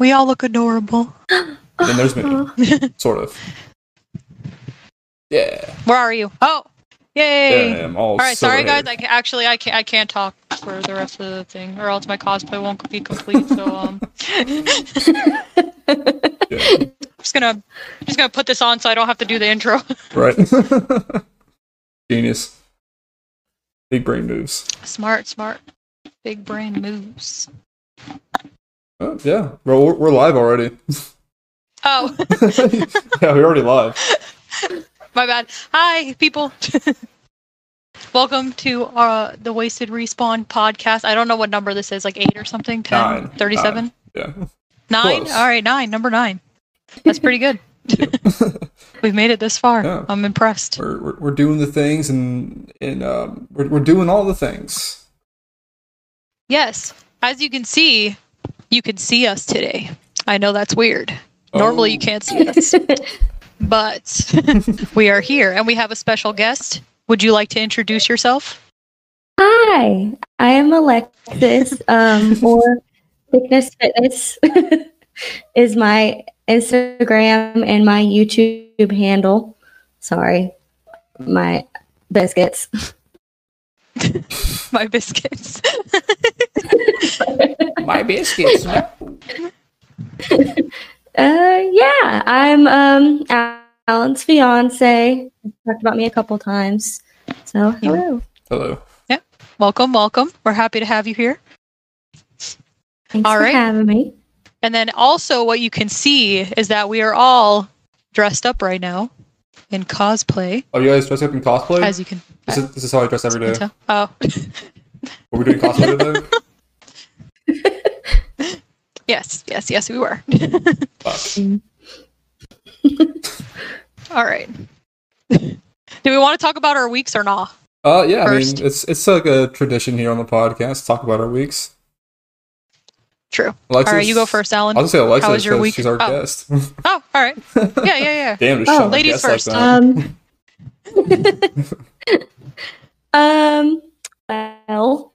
We all look adorable. And then there's me, sort of. Yeah. Where are you? Oh, yay! Yeah, I'm all All right, sorry guys. I actually I can't I can't talk for the rest of the thing, or else my cosplay won't be complete. So um, Yeah. just gonna just gonna put this on so I don't have to do the intro. Right. Genius. Big brain moves. smart, smart, big brain moves. Oh, yeah. We're, we're live already. Oh, yeah, we're already live. my bad. Hi, people. Welcome to uh, the Wasted Respawn podcast. I don't know what number this is, like eight or something. 10, Nine. 37? Yeah. Nine? Close. All right, nine. Number nine. That's pretty good. We've made it this far. Yeah. I'm impressed. we're, we're, we're doing the things and, and um, we're, we're doing all the things. Yes, as you can see, you can see us today. I know that's weird. Normally, Oh. you can't see us, but we are here and we have a special guest. Would you like to introduce yourself? Hi, I am Alexis, um, or Thickness Fitness is my Instagram and my YouTube handle. Sorry, my biscuits. My biscuits. My biscuits. Uh, yeah, I'm um Alan's fiance. Talked about me a couple times. So hello, Hello. Yeah. Welcome, welcome. We're happy to have you here. thanks All for right. having me. And then also, what you can see is that we are all dressed up right now in cosplay, Are you guys dress up in cosplay? as you can, this, is, this is how I dress every day. Oh, Were we doing cosplay today? yes, yes, yes, we were. All right. Do we want to talk about our weeks or not? Uh, yeah, First. I mean, it's it's like a tradition here on the podcast to talk about our weeks. True. Alexis, all right, you go first, Alan. I'll just say Alexis How was your week? she's our Oh. guest. Oh, all right. Yeah, yeah, yeah. Damn, just Oh. Ladies guest like first. Um, well,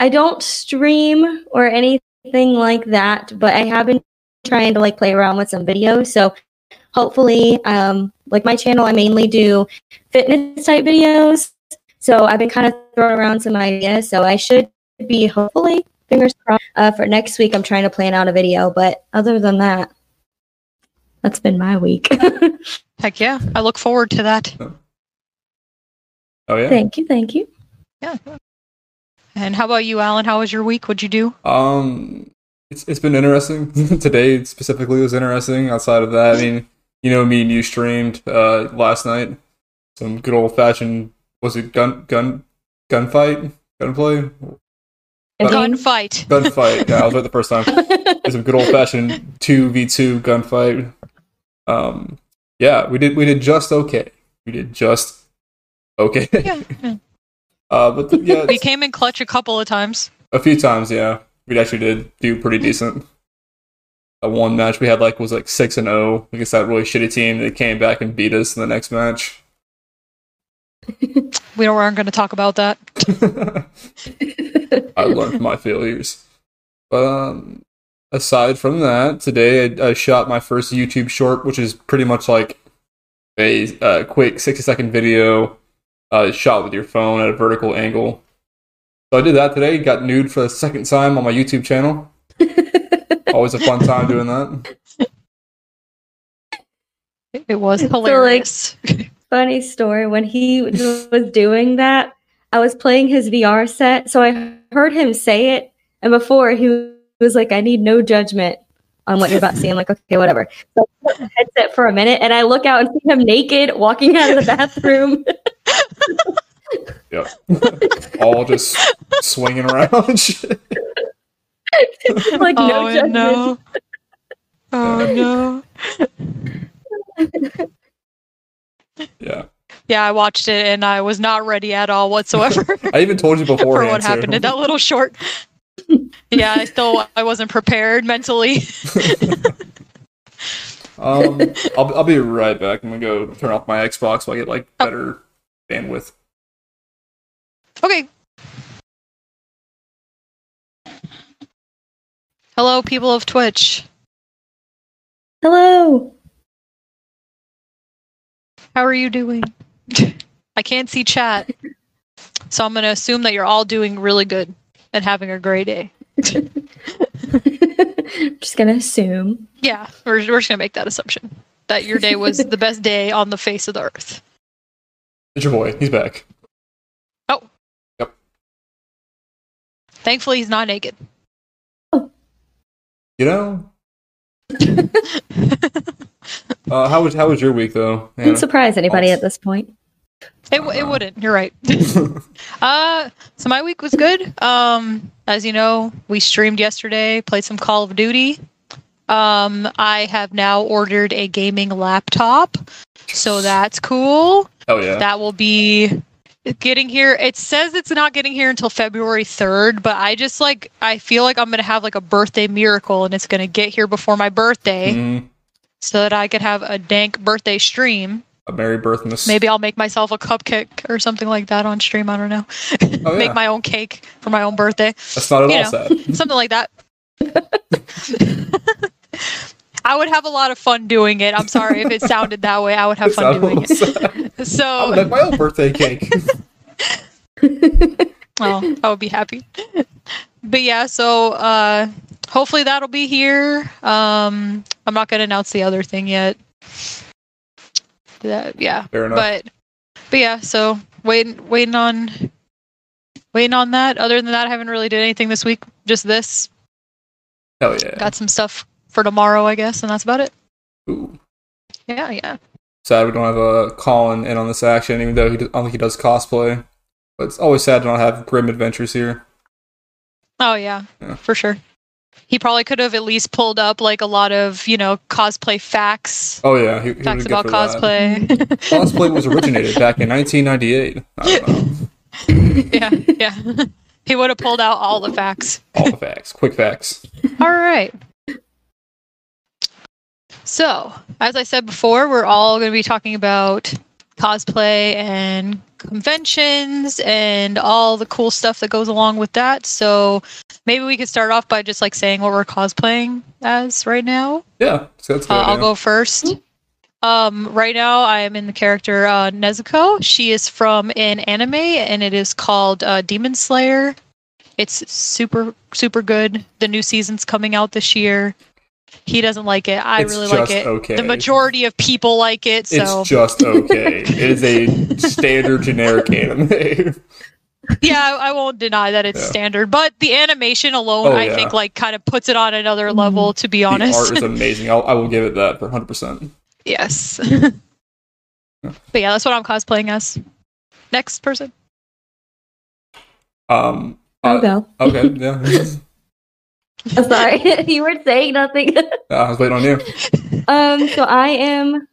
I don't stream or anything like that, but I have been trying to like play around with some videos. So hopefully, um, like my channel, I mainly do fitness type videos. So I've been kind of throwing around some ideas. So I should be hopefully fingers crossed uh, for next week. I'm trying to plan out a video, but other than that, that's been my week. Heck yeah. I look forward to that. oh yeah. thank you, thank you. Yeah. And how about you, Alan? How was your week? What'd you do? Um, it's it's been interesting. Today specifically was interesting. Outside of that, I mean, you know, me and you streamed uh last night. Some good old fashioned was it gun gun gunfight gunplay Gunfight. gunfight. Yeah, I was right the first time. It's a good old fashioned two v two gunfight. Um, yeah, we did we did just okay. We did just okay. Yeah. yeah. Uh, but th- yeah, We came in clutch a couple of times. a few times. Yeah, we actually did do pretty decent. That one match we had like was like six and zero against that really shitty team. They came back and beat us in the next match. We don't, aren't going to talk about that. I learned my failures. But um, aside from that, today I, I shot my first YouTube short, which is pretty much like a uh, quick 60 second video uh, shot with your phone at a vertical angle. So I did that today, got nude for the second time on my YouTube channel. Always a fun time doing that. It, it was like- hilarious. Funny story when he was doing that i was playing his vr set so i heard him say it and before he was like i need no judgment on what you're about to see i'm like okay whatever so I put the headset for a minute and i look out and see him naked walking out of the bathroom Yep. All just swinging around. like no oh, judgment no. Oh, no. yeah. Yeah, I watched it and I was not ready at all whatsoever I even told you before for beforehand. what happened in that little short. Yeah, I still I wasn't prepared mentally. Um, I'll, I'll be right back. I'm gonna go turn off my Xbox so I get like Oh. better bandwidth. Okay. Hello, people of Twitch. Hello. How are you doing? I can't see chat. So I'm going to assume that you're all doing really good and having a great day. Just gonna assume. Yeah, we're, we're just going to make that assumption that your day was the best day on the face of the earth. It's your boy. He's back. Oh. Yep. Thankfully, he's not naked. You know. Uh, how was how was your week though? Wouldn't surprise anybody at this point. It, w- it wouldn't. You're right. uh, so my week was good. Um, as you know, we streamed yesterday, played some Call of Duty. Um, I have now ordered a gaming laptop, so that's cool. Oh yeah. That will be getting here. It says it's not getting here until February 3rd, but I just like I feel like I'm going to have like a birthday miracle and it's going to get here before my birthday Mhm. So that I could have a dank birthday stream. A merry birthmas. Maybe I'll make myself a cupcake or something like that on stream, I don't know. Oh, yeah. make my own cake for my own birthday. That's not at you all know. sad. Something like that. I would have a lot of fun doing it. I'm sorry if it sounded that way. I would have It's fun doing all it. sad. I'm gonna So, make my own birthday cake. oh, I would be happy. But yeah, so uh, hopefully that'll be here. Um, I'm not going to announce the other thing yet. That, yeah, Fair enough. but but yeah, so waiting waiting on waiting on that. Other than that, I haven't really did anything this week. Just this. Hell yeah. Got some stuff for tomorrow, I guess, and that's about it. Ooh. Yeah, yeah. Sad we don't have a Colin in on this action, even though he does, I don't think he does cosplay. But it's always sad to not have Grim Adventures here. Oh yeah, Yeah. for sure. He probably could have at least pulled up like a lot of you know cosplay facts, Oh yeah, he, he facts about good for that. cosplay. Cosplay was originated back in 1998. I don't know. yeah, yeah. he would have pulled out all the facts. All the facts, quick facts. All right. So, as I said before, we're all going to be talking about cosplay and conventions and all the cool stuff that goes along with that. So, maybe we could start off by just like saying what we're cosplaying as right now. Yeah, so that's good. Uh, I'll go first. Um, right now, I am in the character uh, Nezuko. She is from an anime, and it is called uh, Demon Slayer. It's super, super good. The new season's coming out this year. He doesn't like it. I It's really like it. okay. The majority of people like it. So It's just okay. it is a standard generic anime. yeah, I, I won't deny that it's Yeah. standard. But the animation alone, Oh, I yeah. think, like kind of puts it on another level. To be honest, the honest, art is amazing. I'll, I will give it that for 100%. Yes. but yeah, that's what I'm cosplaying as. Next person. Um, I'll uh, go. okay, yeah. I'm sorry, you were saying nothing. I was waiting on you. um, so I am,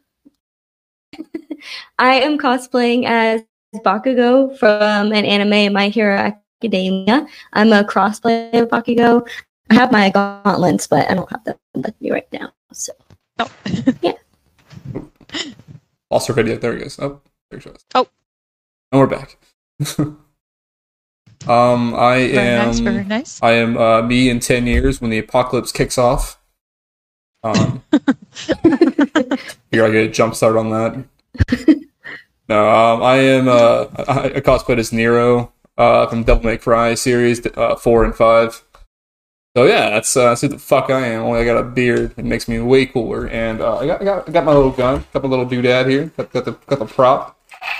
I am cosplaying as Bakugo from an anime, My Hero Academia. I'm a crossplay of Bakugo. I have my gauntlets, but I don't have them with me right now. So Oh. Lost her video. There he goes. Oh, there he goes. Oh. And we're back. Um, I Very am. nice, very nice. I am uh, me in ten years when the apocalypse kicks off. Um, here I get a jump start on that. No, um, I am. Uh, I, I cosplayed as Nero uh, from Devil May Cry series uh, four and five. So yeah, that's uh, that's who the fuck I am. Only I got a beard. It makes me way cooler. And uh, I got I got I got my little gun. Got my little doodad here. Got, got the got the prop.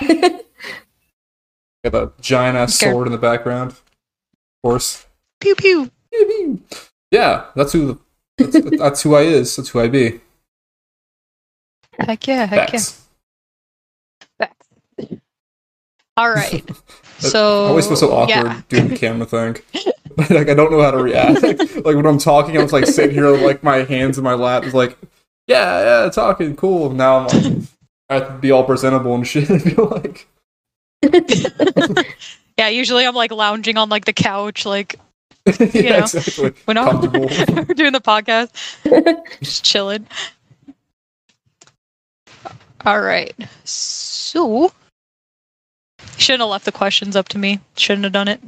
got a giant ass Okay. sword in the background. Of course. Pew pew. pew. Yeah, that's who that's, that's who I is. That's who I be. Heck yeah, heck Facts. yeah. Facts. All right. I So always feel so awkward yeah. doing the camera thing. like I don't know how to react. Like, like when I'm talking, I'm just like sitting here, like my hands in my lap, is like, yeah, yeah, talking, cool. Now I'm like, I have to be all presentable and shit. I feel like, Yeah, usually I'm like lounging on like the couch, like yeah, know, exactly. when I'm we're doing the podcast, just chilling. All right. So shouldn't have left the questions up to me. Shouldn't have done it.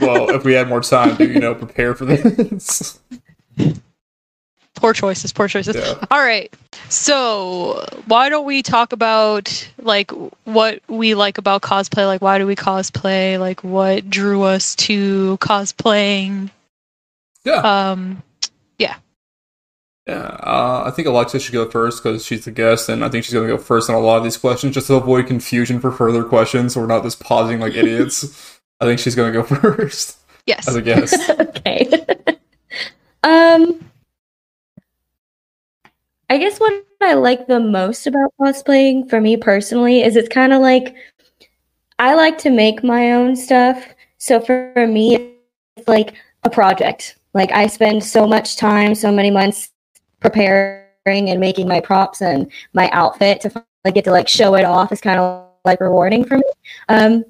well, if we had more time to, you know, prepare for this. Poor choices, poor choices. Yeah. All right. So, why don't we talk about like what we like about cosplay? Like, why do we cosplay? Like, what drew us to cosplaying? Yeah. Um, Yeah, uh, I think Alexa should go first because she's the guest, and I think she's going to go first on a lot of these questions just to avoid confusion for further questions, so we're not just pausing like idiots. I think she's going to go first yes. as a guest. okay. um, I guess what I like the most about cosplaying for me personally is it's kind of like I like to make my own stuff. So for, for me, it's like a project. Like I spend so much time, so many months preparing and making my props and my outfit to like get to like show it off is kind of like rewarding for me. Um,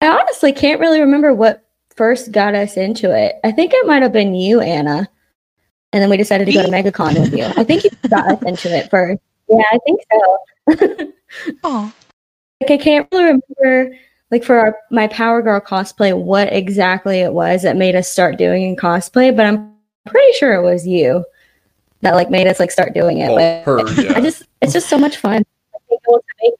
I honestly can't really remember what first got us into it. I think it might have been you, Anna. And then we decided to go to MegaCon with you. I think you got us into it first. Yeah, I think so. Oh, like I can't really remember like for our, my Power Girl cosplay what exactly it was that made us start doing in cosplay, but I'm pretty sure it was you that like made us like start doing it. Well, But her, yeah. I just it's just so much fun. Being able to make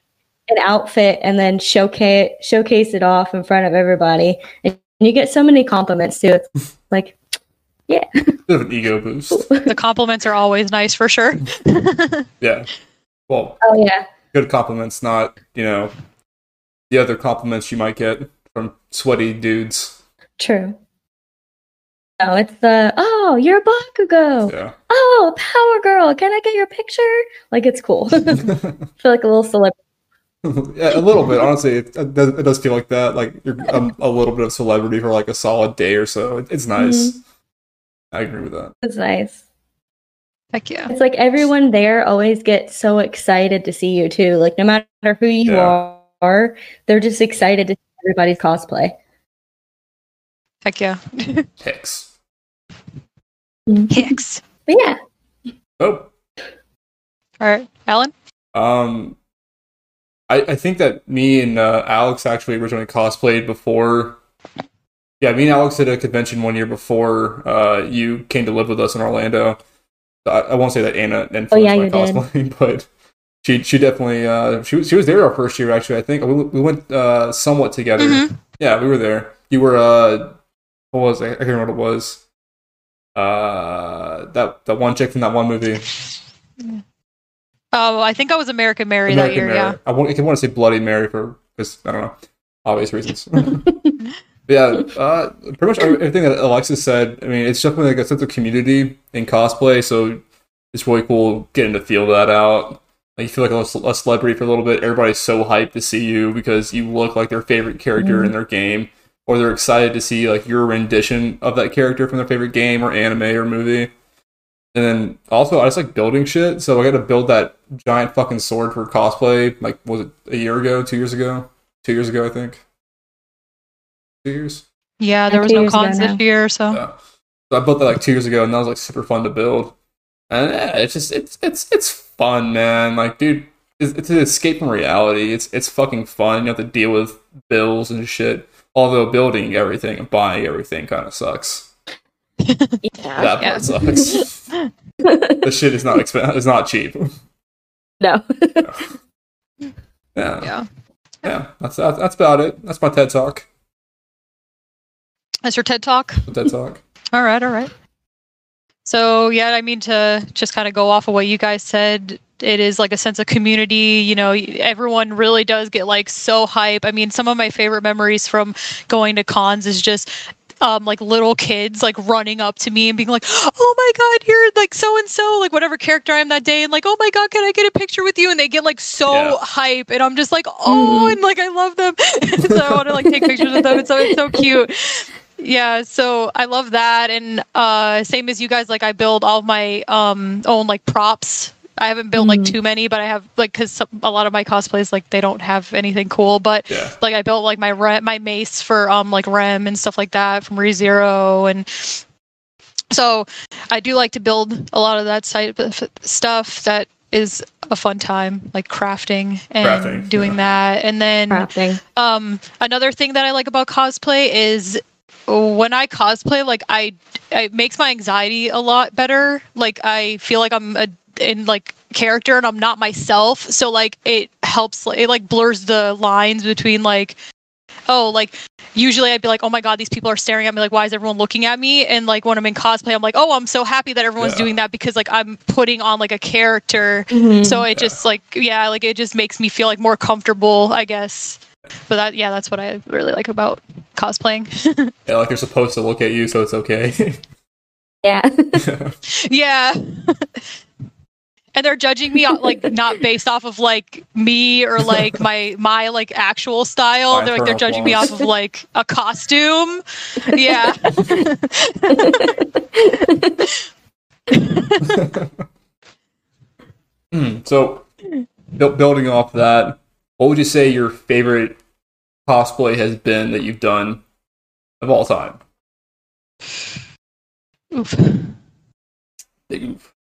an outfit and then showcase showcase it off in front of everybody. And you get so many compliments too. It's like Bit of an ego boost. the compliments are always nice for sure. Yeah. Well, oh yeah. good compliments, not, you know, the other compliments you might get from sweaty dudes. True. No, it's the oh, you're a Bakugo. Yeah. Oh, Power Girl, can I get your picture? Like it's cool. I feel like a little celebrity. yeah, a little bit. Honestly, it, it, does, it does feel like that. Like you're um, a little bit of celebrity for like a solid day or so. It, it's nice. I agree with that. It's nice. Heck yeah. It's like everyone there always gets so excited to see you too. Like no matter who you Yeah. are, they're just excited to see everybody's cosplay. Heck yeah. Hicks. Hicks. But yeah, Oh, All right, Alan. um, I I think that me and uh, Alex actually originally cosplayed before. Yeah, me and Alex did a convention one year before uh, you came to live with us in Orlando. I, I won't say that Anna influenced Oh, yeah, my you did. but she she definitely uh, she was she was there our first year actually. I think we, we went uh, somewhat together. Mhm. Yeah, we were there. You were uh, what was it? I can't remember what it was. Uh, that that one chick from that one movie. Oh, I think I was American Mary that year. Mary. Yeah. I want, I want to say Bloody Mary for because I don't know, obvious reasons. Yeah, uh, pretty much everything that Alexis said. I mean, it's definitely like a sense of community in cosplay. So it's really cool getting to feel that out. Like you feel like a, a celebrity for a little bit. Everybody's so hyped to see you because you look like their favorite character in their game, or they're excited to see like your rendition of that character from their favorite game or anime or movie. And then also, I just like building shit. So I got to build that giant fucking sword for cosplay. Like, was it a year ago? Two years ago? Two years ago, I think. Two years. Yeah, there was no cons this year, so Yeah. So I built that like two years ago, and that was like super fun to build. And yeah, it's just it's it's it's fun, man. Like, dude, it's, it's an escape from reality. It's it's fucking fun. You have to deal with bills and shit. Although building everything and buying everything kind of sucks. yeah. That part Yeah. sucks. the shit is not expensive. It's not cheap. no. Yeah. yeah, yeah. That's that's that's about it. That's my TED talk. That's your TED talk. TED talk. All right, all right. So yeah, I mean to just kind of go off of what you guys said. It is like a sense of community. You know, everyone really does get like so hype. I mean, some of my favorite memories from going to cons is just um, like little kids like running up to me and being like, "Oh my god, you're like so and so, like whatever character I am that day," and like, "Oh my god, can I get a picture with you?" And they get like so Yeah. hype, and I'm just like, "Oh," and like I love them, so I want to like take pictures with them. And so it's so cute. Yeah, so I love that, and uh, same as you guys. Like I build all of my um, own like props. I haven't built like Mhm. too many, but I have like because a lot of my cosplays like they don't have anything cool. But Yeah. like I built like my rem, my mace for um like Rem and stuff like that from ReZero, and so I do like to build a lot of that type of stuff. That is a fun time, like crafting and Crafting, doing yeah. that, and then Crafting. um, another thing that I like about cosplay is when I cosplay, like I, it makes my anxiety a lot better. Like I feel like I'm a, in like character and I'm not myself. So like it helps. It like blurs the lines between like, oh, like usually I'd be like, oh my god, these people are staring at me. Like, why is everyone looking at me? And like when I'm in cosplay, I'm like, oh, I'm so happy that everyone's Yeah. doing that because like I'm putting on like a character. Mhm. So it just like yeah, like it just makes me feel like more comfortable, I guess. But that yeah, that's what I really like about cosplaying. Yeah, like they're supposed to look at you, so it's okay. yeah. yeah. and they're judging me on, like not based off of like me or like my my like actual style. My they're like they're internal judging me off of like a costume. Yeah. Hmm, so, bu- building off that, what would you say your favorite cosplay has been that you've done of all time? Oof. Big oof.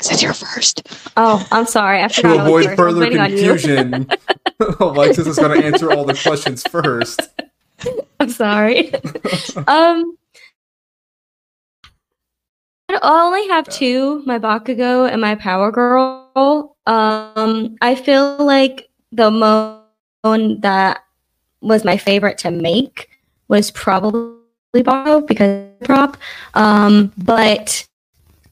Since you're first. Oh, I'm sorry. I To forgot. I avoid first. Further waiting on you. confusion, Alexis is going to answer all the questions first. I'm sorry. um, I only have two: my Bakugo and my Power Girl. Um, I feel like the one that was my favorite to make was probably Bakugo because prop. Um, but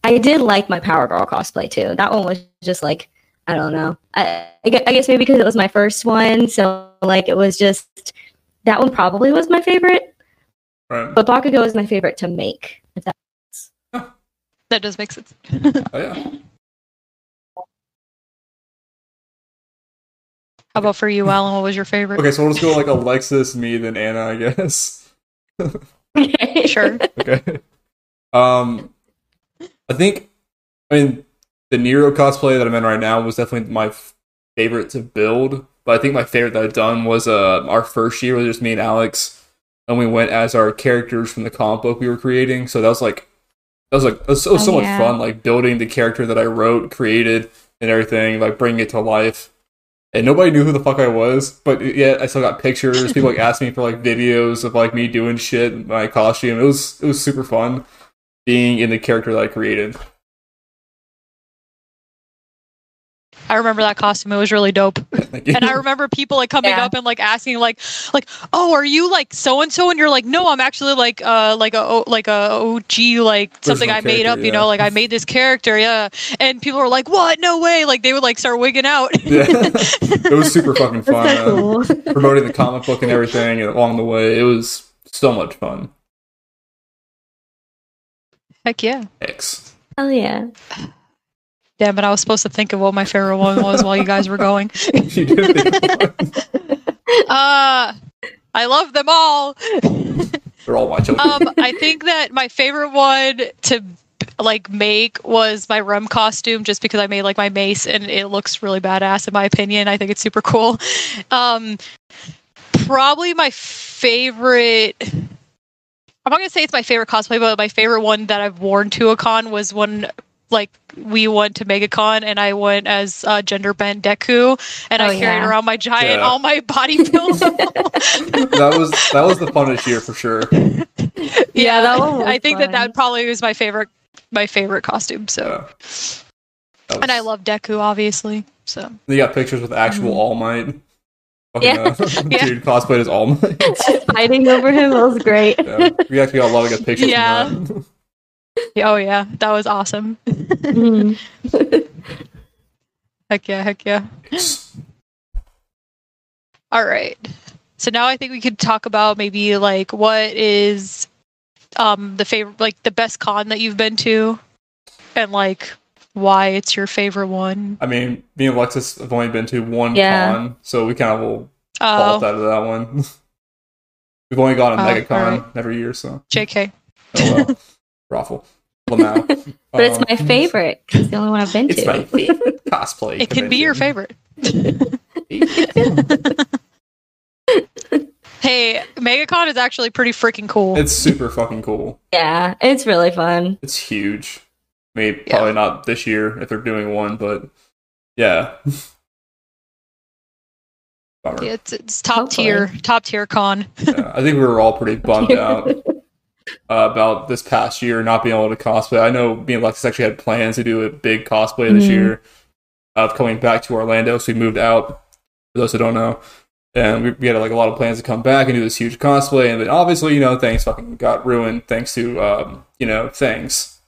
I did like my Power Girl cosplay too. That one was just like I don't know. I, I I guess maybe because it was my first one, so like it was just that one probably was my favorite. Right. But Bakugo is my favorite to make. If that That does make sense. Oh, yeah. How about for you, Alan? What was your favorite? Okay, so we'll just go like Alexis, me, then Anna, I guess. okay. Sure. Okay. Um, I think, I mean, the Nero cosplay that I'm in right now was definitely my f- favorite to build. But I think my favorite that I've done was uh our first year, was just me and Alex, and we went as our characters from the comic book we were creating. So that was like, that was like, it was, it was Oh, so much yeah. fun, like building the character that I wrote, created, and everything, like bringing it to life. And nobody knew who the fuck I was, but yet I still got pictures. People like asked me for like videos of like me doing shit, in my costume. It was it was super fun being in the character that I created. I remember that costume. It was really dope. And I remember people like coming Yeah. up and like asking like like oh are you like so and so and you're like no I'm actually like uh like a o- like a OG like something Original I made character, up you yeah. know like I made this character yeah and people were like what no way like they would like start wigging out yeah, it was super fucking fun. so uh, cool. promoting the comic book and everything along the way. It was so much fun. heck yeah X. Hell yeah. Damn it I was supposed to think of what my favorite one was while you guys were going You did uh I love them all They're all children. um, I think that my favorite one to like make was my Rem costume, just because I made like my mace and it looks really badass in my opinion. I think it's super cool. Um, probably my favorite. I'm not gonna say it's my favorite cosplay, but my favorite one that I've worn to a con was when like we went to MegaCon and I went as uh, gender bent Deku and Oh, I carried yeah. around my giant Yeah. all my body pills. that was that was the funnest year for sure. Yeah, that one was I think that fun. that probably was my favorite my favorite costume. So, Yeah. That and I love Deku, obviously. So, They got pictures with actual All Might. Fucking, Yeah. uh, Yeah. dude cosplayed as All Might. Fighting over him it was great. Yeah. We actually got a lot of good pictures. Yeah. From that. yeah, oh yeah, that was awesome. Heck yeah, heck yeah. All right. So now I think we could talk about maybe like what is um the favorite like the best con that you've been to and like why it's your favorite one. I mean, me and Alexis have only been to one Yeah. con, so we kind of will fault Oh, out of that one. We've only gone to Oh, MegaCon alright. every year, so JK. oh well. Raffle. Lamau. But it's Um, my favorite. It's the only one I've been It's to. my favorite cosplay. It can be your favorite. Hey, MegaCon is actually pretty freaking cool. It's super fucking cool. yeah, it's really fun. It's huge. I mean, Yeah. probably not this year if they're doing one, but yeah. Bummer. Yeah, it's, it's top Hopefully. tier, top tier con. Yeah, I think we were all pretty bummed out uh, about this past year not being able to cosplay. I know me and Alexis actually had plans to do a big cosplay this Mhm. year of coming back to Orlando. So we moved out, for those who don't know. And we, we had like a lot of plans to come back and do this huge cosplay. And then obviously, you know, things fucking got ruined thanks to, um, you know, things.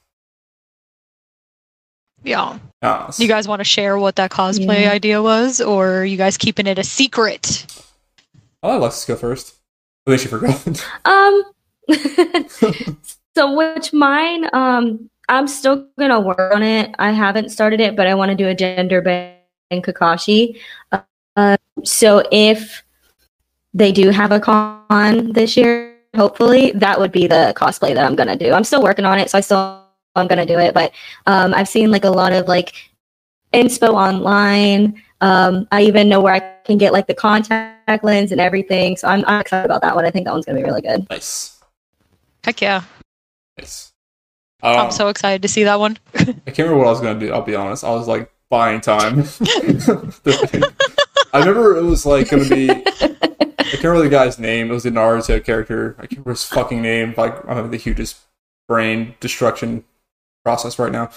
Yeah. Uh, You guys want to share what that cosplay Yeah. idea was, or are you guys keeping it a secret? I'll let Alexis go first. I think she forgot. Um. so which mine? Um, I'm still gonna work on it. I haven't started it, but I want to do a gender bend Kakashi. Uh, so if they do have a con this year, hopefully that would be the cosplay that I'm gonna do. I'm still working on it, so I still I'm gonna do it. But um, I've seen like a lot of like inspo online. Um, I even know where I can get like the contact lens and everything. So I'm, I'm excited about that one. I think that one's gonna be really good. nice. Heck yeah. Nice. Um, I'm so excited to see that one. I can't remember what I was gonna do. I'll be honest. I was like buying time. I remember it was like gonna be. I can't remember the guy's name. It was the Naruto character. I can't remember his fucking name. Like I'm having the hugest brain destruction process right now.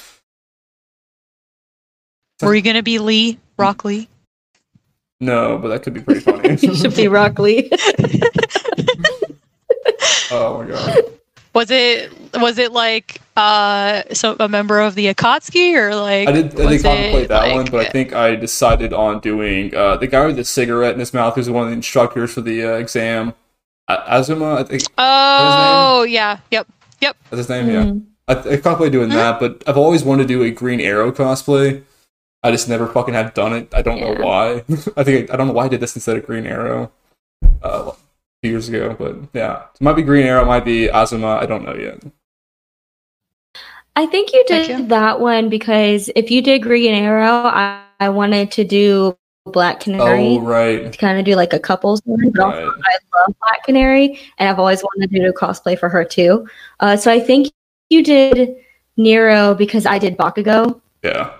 Were you going to be Lee? Rock Lee? No, but that could be pretty funny. You should be Rock Lee. Oh my god. Was it was it like uh so a member of the Akatsuki or like I did. I did was contemplate that like- one, but I think I decided on doing uh, the guy with the cigarette in his mouth, who's one of the instructors for the uh, exam. Asuma, I think Oh yeah, yep. Yep. That's his name. Yeah. Mm. I, I contemplate doing Huh? that, but I've always wanted to do a Green Arrow cosplay. I just never fucking have done it. I don't know why. I think I don't know why I did this instead of Green Arrow uh, a few years ago, but yeah, it might be Green Arrow, it might be Asuma. I don't know yet. I think you did yeah. that one because if you did Green Arrow, I, I wanted to do Black Canary Oh right, to kind of do like a couples one. But also right. I love Black Canary, and I've always wanted to do cosplay for her too. Uh, so I think you did Nero because I did Bakugo. Yeah,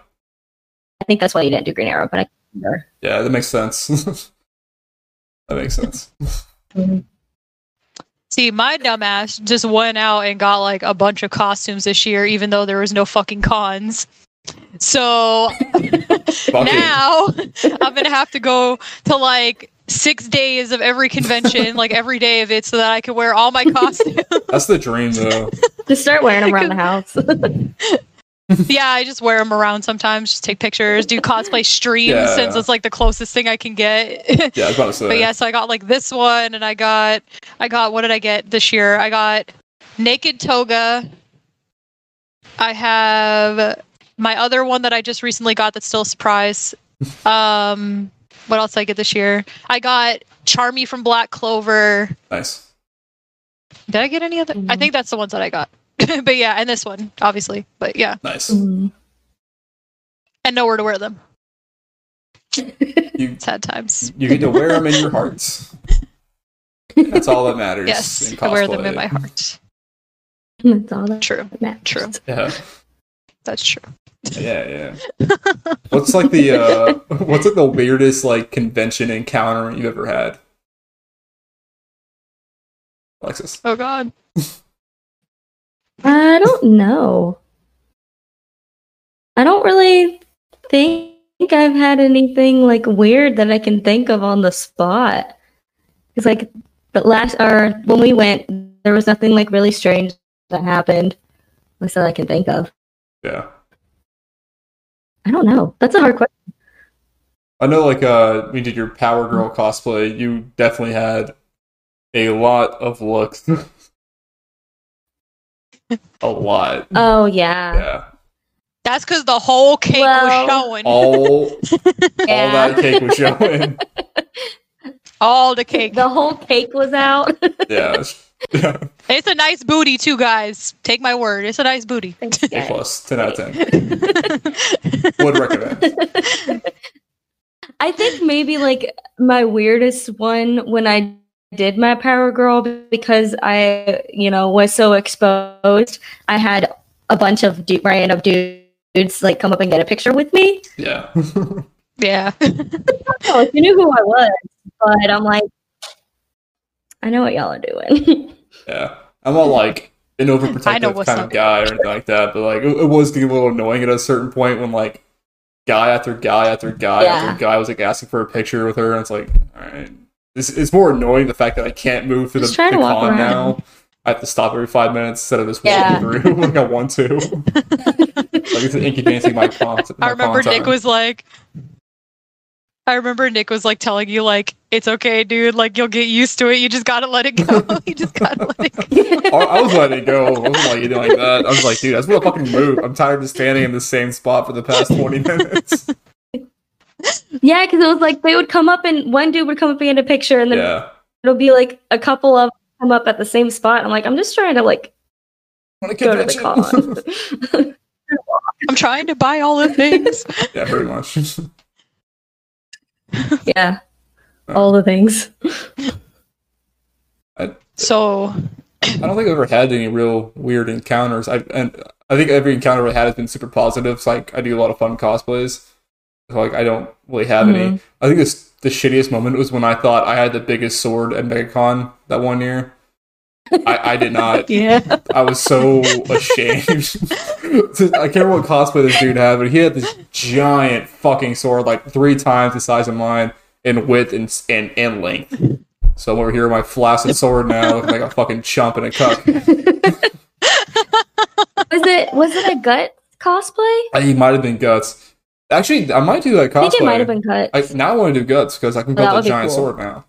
I think that's why you didn't do Green Arrow, but I can't remember. yeah, that makes sense. that makes sense. See, my dumbass just went out and got like a bunch of costumes this year, even though there was no fucking cons. So Fuck it. now I'm gonna have to go to like six days of every convention, like every day of it, so that I can wear all my costumes. That's the dream, though. Just start wearing them around the house. yeah, I just wear them around sometimes, just take pictures, do cosplay streams Yeah. since it's like the closest thing I can get. Yeah, I was about to say. But yeah, so I got like this one, and I got, I got what did I get this year? I got naked toga. I have my other one that I just recently got that's still a surprise. Um, what else did I get this year? I got Charmy from Black Clover. Nice. Did I get any other? I Mhm. think that's the ones that I got. but yeah, and this one obviously. But yeah, Nice. Mm. and nowhere to wear them. You Sad times. you get to wear them in your hearts. That's all that matters. Yes, I wear them in my heart. That's all that True. matters. True. Yeah, That's true. yeah, yeah. What's like the uh, what's like the weirdest like convention encounter you've ever had? Alexis. Oh God. I don't know. I don't really think I've had anything like weird that I can think of on the spot. It's like, but last or when we went, there was nothing like really strange that happened. At least that I can think of. Yeah, I don't know. That's a hard question. I know. Like uh, you did your Power Girl cosplay, you definitely had a lot of looks. a lot. Oh yeah, Yeah. That's because the whole cake Well- was showing. All all Yeah. that cake was showing. All the cake. the whole cake was out. Yeah. Yeah. It's a nice booty too, guys. Take my word. It's a nice booty. Thanks, A plus. Ten out of ten. Would recommend. I think maybe like my weirdest one when I did my Power Girl because I, you know, was so exposed. I had a bunch of du- random dudes like come up and get a picture with me. Yeah. Oh, yeah. like, you knew who I was. but I'm like, I know what y'all are doing. Yeah, I'm not like an overprotective kind of guy or anything like that, but like it, it was getting a little annoying at a certain point when like guy after guy after guy Yeah. after guy was like asking for a picture with her, and it's like, all right, it's, it's more annoying the fact that I can't move through the, Just trying the to con around. now. I have to stop every five minutes instead of just Yeah. walking through like I want to. like it's inconveniencing my con. my I remember con Nick time. was like, I remember Nick was like telling you like it's okay, dude. Like you'll get used to it. You just gotta let it go. you just gotta let it go. I I was letting it go. I wasn't like anything like that. I was like, dude, I just want to fucking move. I'm tired of standing in the same spot for the past 20 minutes. Yeah, because it was like they would come up and one dude would come up and get a picture, and then Yeah. it'll be like a couple of come up at the same spot. I'm like, I'm just trying to like Want go to the con. I'm trying to buy all the things. yeah, pretty much. yeah, all the things. So I don't think I've ever had any real weird encounters. I and I think every encounter I had has been super positive. So like I do a lot of fun cosplays. So like I don't really have any. Mhm. I think this the shittiest moment was when I thought I had the biggest sword at MegaCon that one year. I, I did not. Yeah, I was so ashamed. I can't remember what cosplay this dude had, but he had this giant fucking sword, like three times the size of mine in width and and, and length. So I'm over here with my flaccid sword now, looking like a fucking chump and a cuck. was it was it a gut cosplay? I he might have been guts. Actually, I might do that cosplay. I think it might have been cut. I, now I want to do guts because I can That build a would be giant cool. sword now.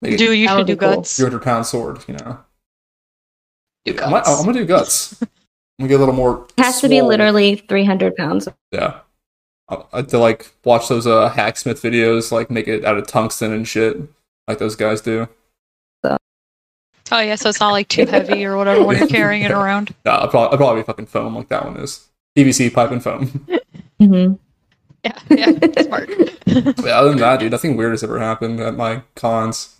Like do you should do cool. guts. Three hundred pound sword, you know. Do I might, I'm gonna do guts. I'm gonna get a little more. It has to be literally 300 pounds. Yeah. I I to like watch those uh hacksmith videos, like make it out of tungsten and shit, like those guys do. Oh yeah, so it's not like too heavy or whatever when you're carrying it around. Nah, I'll probably, I'll probably be fucking foam like that one is. PVC pipe and foam. Mm-hmm. Yeah, yeah, smart. But other than that, dude, nothing weird has ever happened at my cons.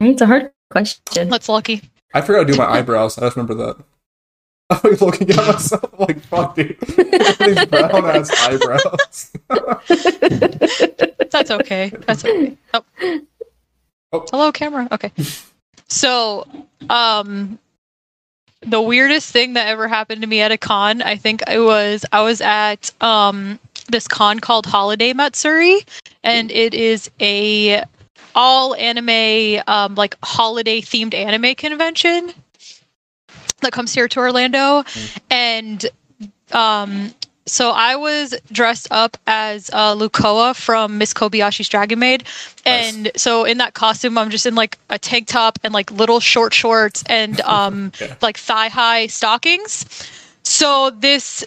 It's a hard question. That's lucky. I forgot to do my eyebrows. I just remember that. I'm like looking at myself like, fuck, dude. These brown ass eyebrows. That's okay. That's okay. Oh. Oh. Hello, camera. Okay. So, um, the weirdest thing that ever happened to me at a con, I think I was I was at um this con called Holiday Matsuri, and it is a all anime um like holiday themed anime convention that comes here to Orlando, and um so I was dressed up as uh, Lucoa from Miss Kobayashi's Dragon Maid, and so in that costume, I'm just in like a tank top and like little short shorts and um Yeah. like thigh high stockings. So this,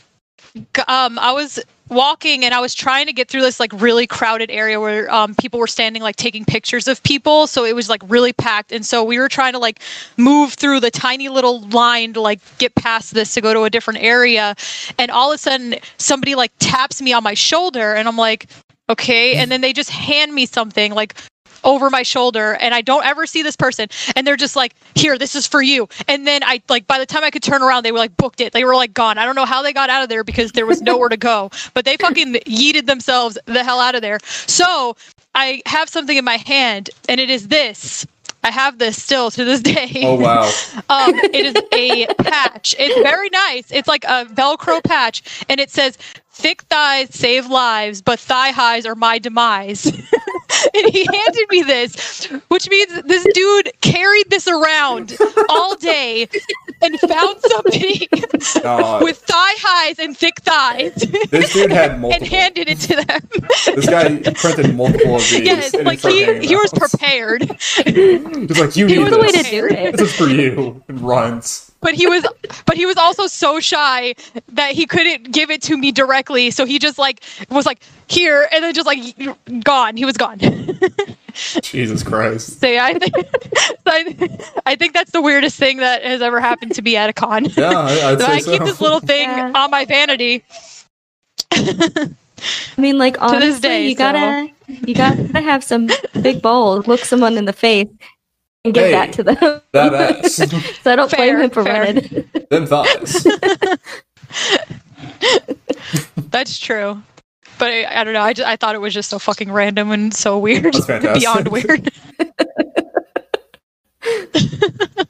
um, I was walking and I was trying to get through this like really crowded area where um people were standing like taking pictures of people. So it was like really packed, and so we were trying to like move through the tiny little line to like get past this to go to a different area. And all of a sudden somebody like taps me on my shoulder and i'm like okay. And then they just hand me something like over my shoulder and i don't ever see this person and they're just like here this is for you and then i like by the time i could turn around they were like booked it they were like gone i don't know how they got out of there because there was nowhere to go but they fucking yeeted themselves the hell out of there so i have something in my hand and it is this I have this still to this day. Oh wow. Um, it is a patch. It's very nice. It's like a Velcro patch, and it says "Thick thighs save lives, but thigh highs are my demise." and he handed me this, which means this dude carried this around all day and found somebody God. with thigh highs and thick thighs This dude had multiple. and handed it to them. This guy printed multiple of these. yes, and like he, he was prepared. He's like, you He need was the way this. to do it. This is for you. And runs. but he was but he was also so shy that he couldn't give it to me directly so he just like was like here and then just like gone he was gone Jesus Christ. so yeah i think so I, I think that's the weirdest thing that has ever happened to me at a con Yeah, I, I'd So say i so. keep this little thing Yeah. on my vanity I mean, like honestly, this day, you gotta you gotta have some big balls. Look someone in the face and give Hey, that to them. That ass. so I don't blame him for fair. running. Them thighs. that's true but I, I don't know. I, just, I thought it was just so fucking random and so weird. That's. Beyond weird.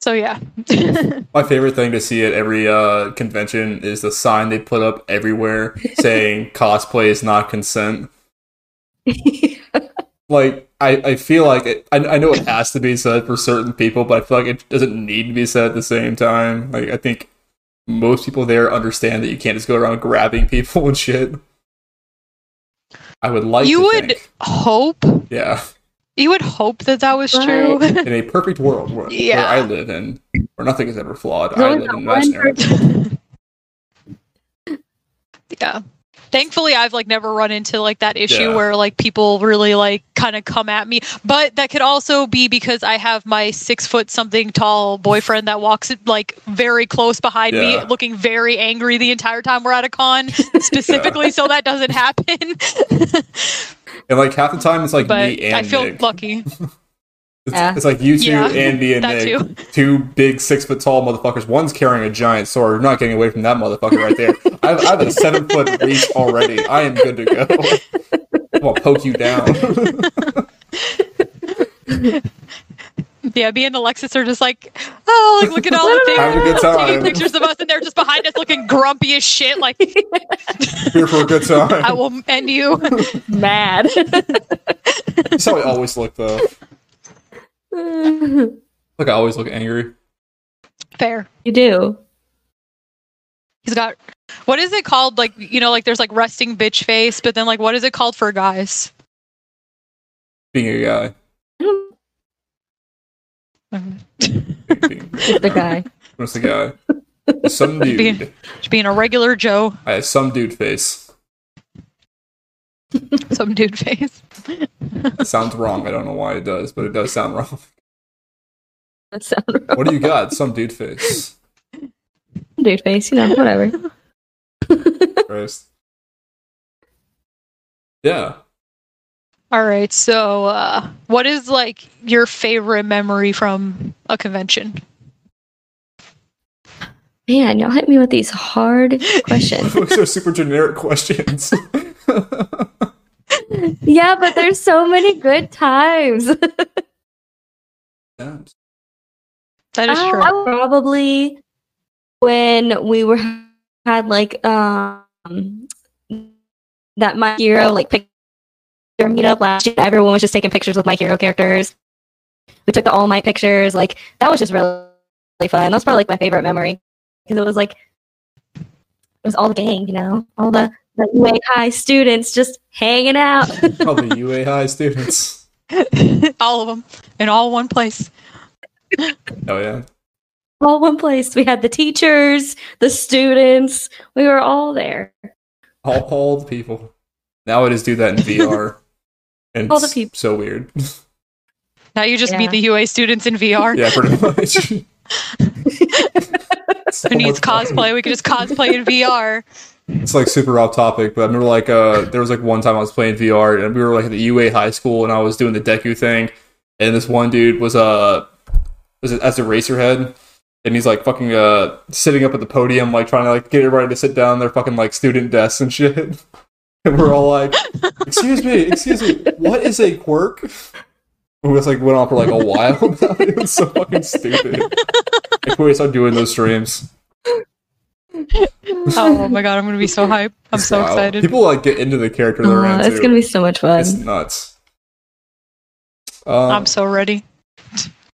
so yeah. My favorite thing to see at every uh, convention is the sign they put up everywhere saying cosplay is not consent. Like, I, I feel like it, I, I know it has to be said for certain people, but I feel like it doesn't need to be said at the same time. Like, I think most people there understand that you can't just go around grabbing people and shit. I would like you to would think- hope. yeah, You would hope that that was Right. true. in a perfect world where, Yeah. where I live in, where nothing is ever flawed, There's I live in that one imaginary. yeah. Thankfully, I've like never run into like that issue Yeah. where like people really like kind of come at me. But that could also be because I have my six foot something tall boyfriend that walks like very close behind Yeah. me, looking very angry the entire time we're at a con, specifically so that doesn't happen. And like half the time, it's like but me and I feel Nick. lucky. It's, Yeah. it's like you two Yeah, and me and that Nick, too. two big six foot tall motherfuckers. One's carrying a giant sword. You're not getting away from that motherfucker right there. I have, I have a seven foot reach already. I am good to go. I'm gonna poke you down. Yeah, me and Alexis are just like, oh, like look at all the things. Having a good Taking pictures of us, and they're just behind us looking grumpy as shit. Like, Here for a good time. I will end you. Mad. That's how I always look though. Like I always look angry. Fair. you do. He's got what is it called? Like you know, like there's like resting bitch face, but then like what is it called for guys? Being a guy. Mhm. Being, The guy. what's the guy? Some dude. Being- being a regular Joe, I have some dude face. some dude face. It sounds wrong. I don't know why it does, but it does sound wrong. That sound wrong. What do you got? Some dude face. Dude face, you know, whatever. Christ. Yeah. All right, so uh, what is like your favorite memory from a convention? Man, y'all hit me with these hard questions. Those are super generic questions. Yeah, but there's so many good times. Yeah. That is Uh, true. I would probably when we were had like um that my hero like picture meetup last year. Everyone was just taking pictures with my hero characters. We took the All Might pictures. Like that was just really, really fun. That was probably like my favorite memory because it was like it was all the gang, you know, all the the UA high students just hanging out. Probably UA high students. all of them in all one place. Oh yeah. all one place. We had the teachers, the students. We were all there. All, all the people. Now I just do that in VR. And All the people. so weird. Now you just meet the UA students in VR. yeah, pretty much. So Who needs much fun. cosplay? We could just cosplay in VR. It's like super off topic, but I remember like uh there was like one time I was playing VR and we were like at the UA high school and I was doing the Deku thing and this one dude was uh was it as a racer head and he's like fucking uh sitting up at the podium like trying to like get everybody to sit down their fucking like student desks and shit. And we're all like, excuse me, excuse me, what is a quirk? We just like went on for like a while it. It was so fucking stupid. Can't wait start doing those streams. Oh my god, I'm gonna be so hype. I'm so Wow. excited. People like get into the character they're Aw, into. it's gonna be so much fun. It's nuts. Um, I'm so ready.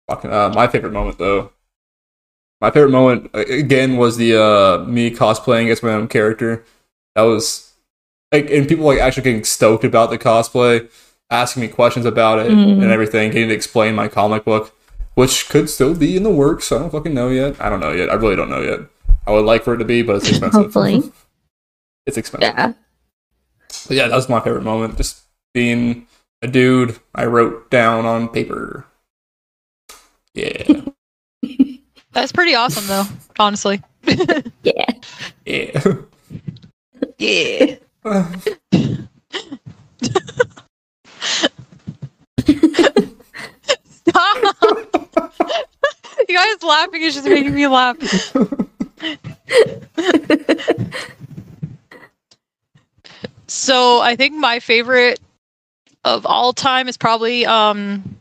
fucking, uh, my favorite moment though. My favorite moment uh, again was the uh, me cosplaying as my own character. That was like, and people like actually getting stoked about the cosplay, asking me questions about it Mm. and everything, getting to explain my comic book, which could still be in the works. I don't fucking know yet. I don't know yet. I really don't know yet. I would like for it to be, but it's expensive. Hopefully. it's expensive. Yeah. But yeah, that was my favorite moment. Just being a dude I wrote down on paper. Yeah. That's pretty awesome though, honestly. Yeah. yeah. Yeah. Stop! you guys laughing is just making me laugh. So I think my favorite of all time is probably um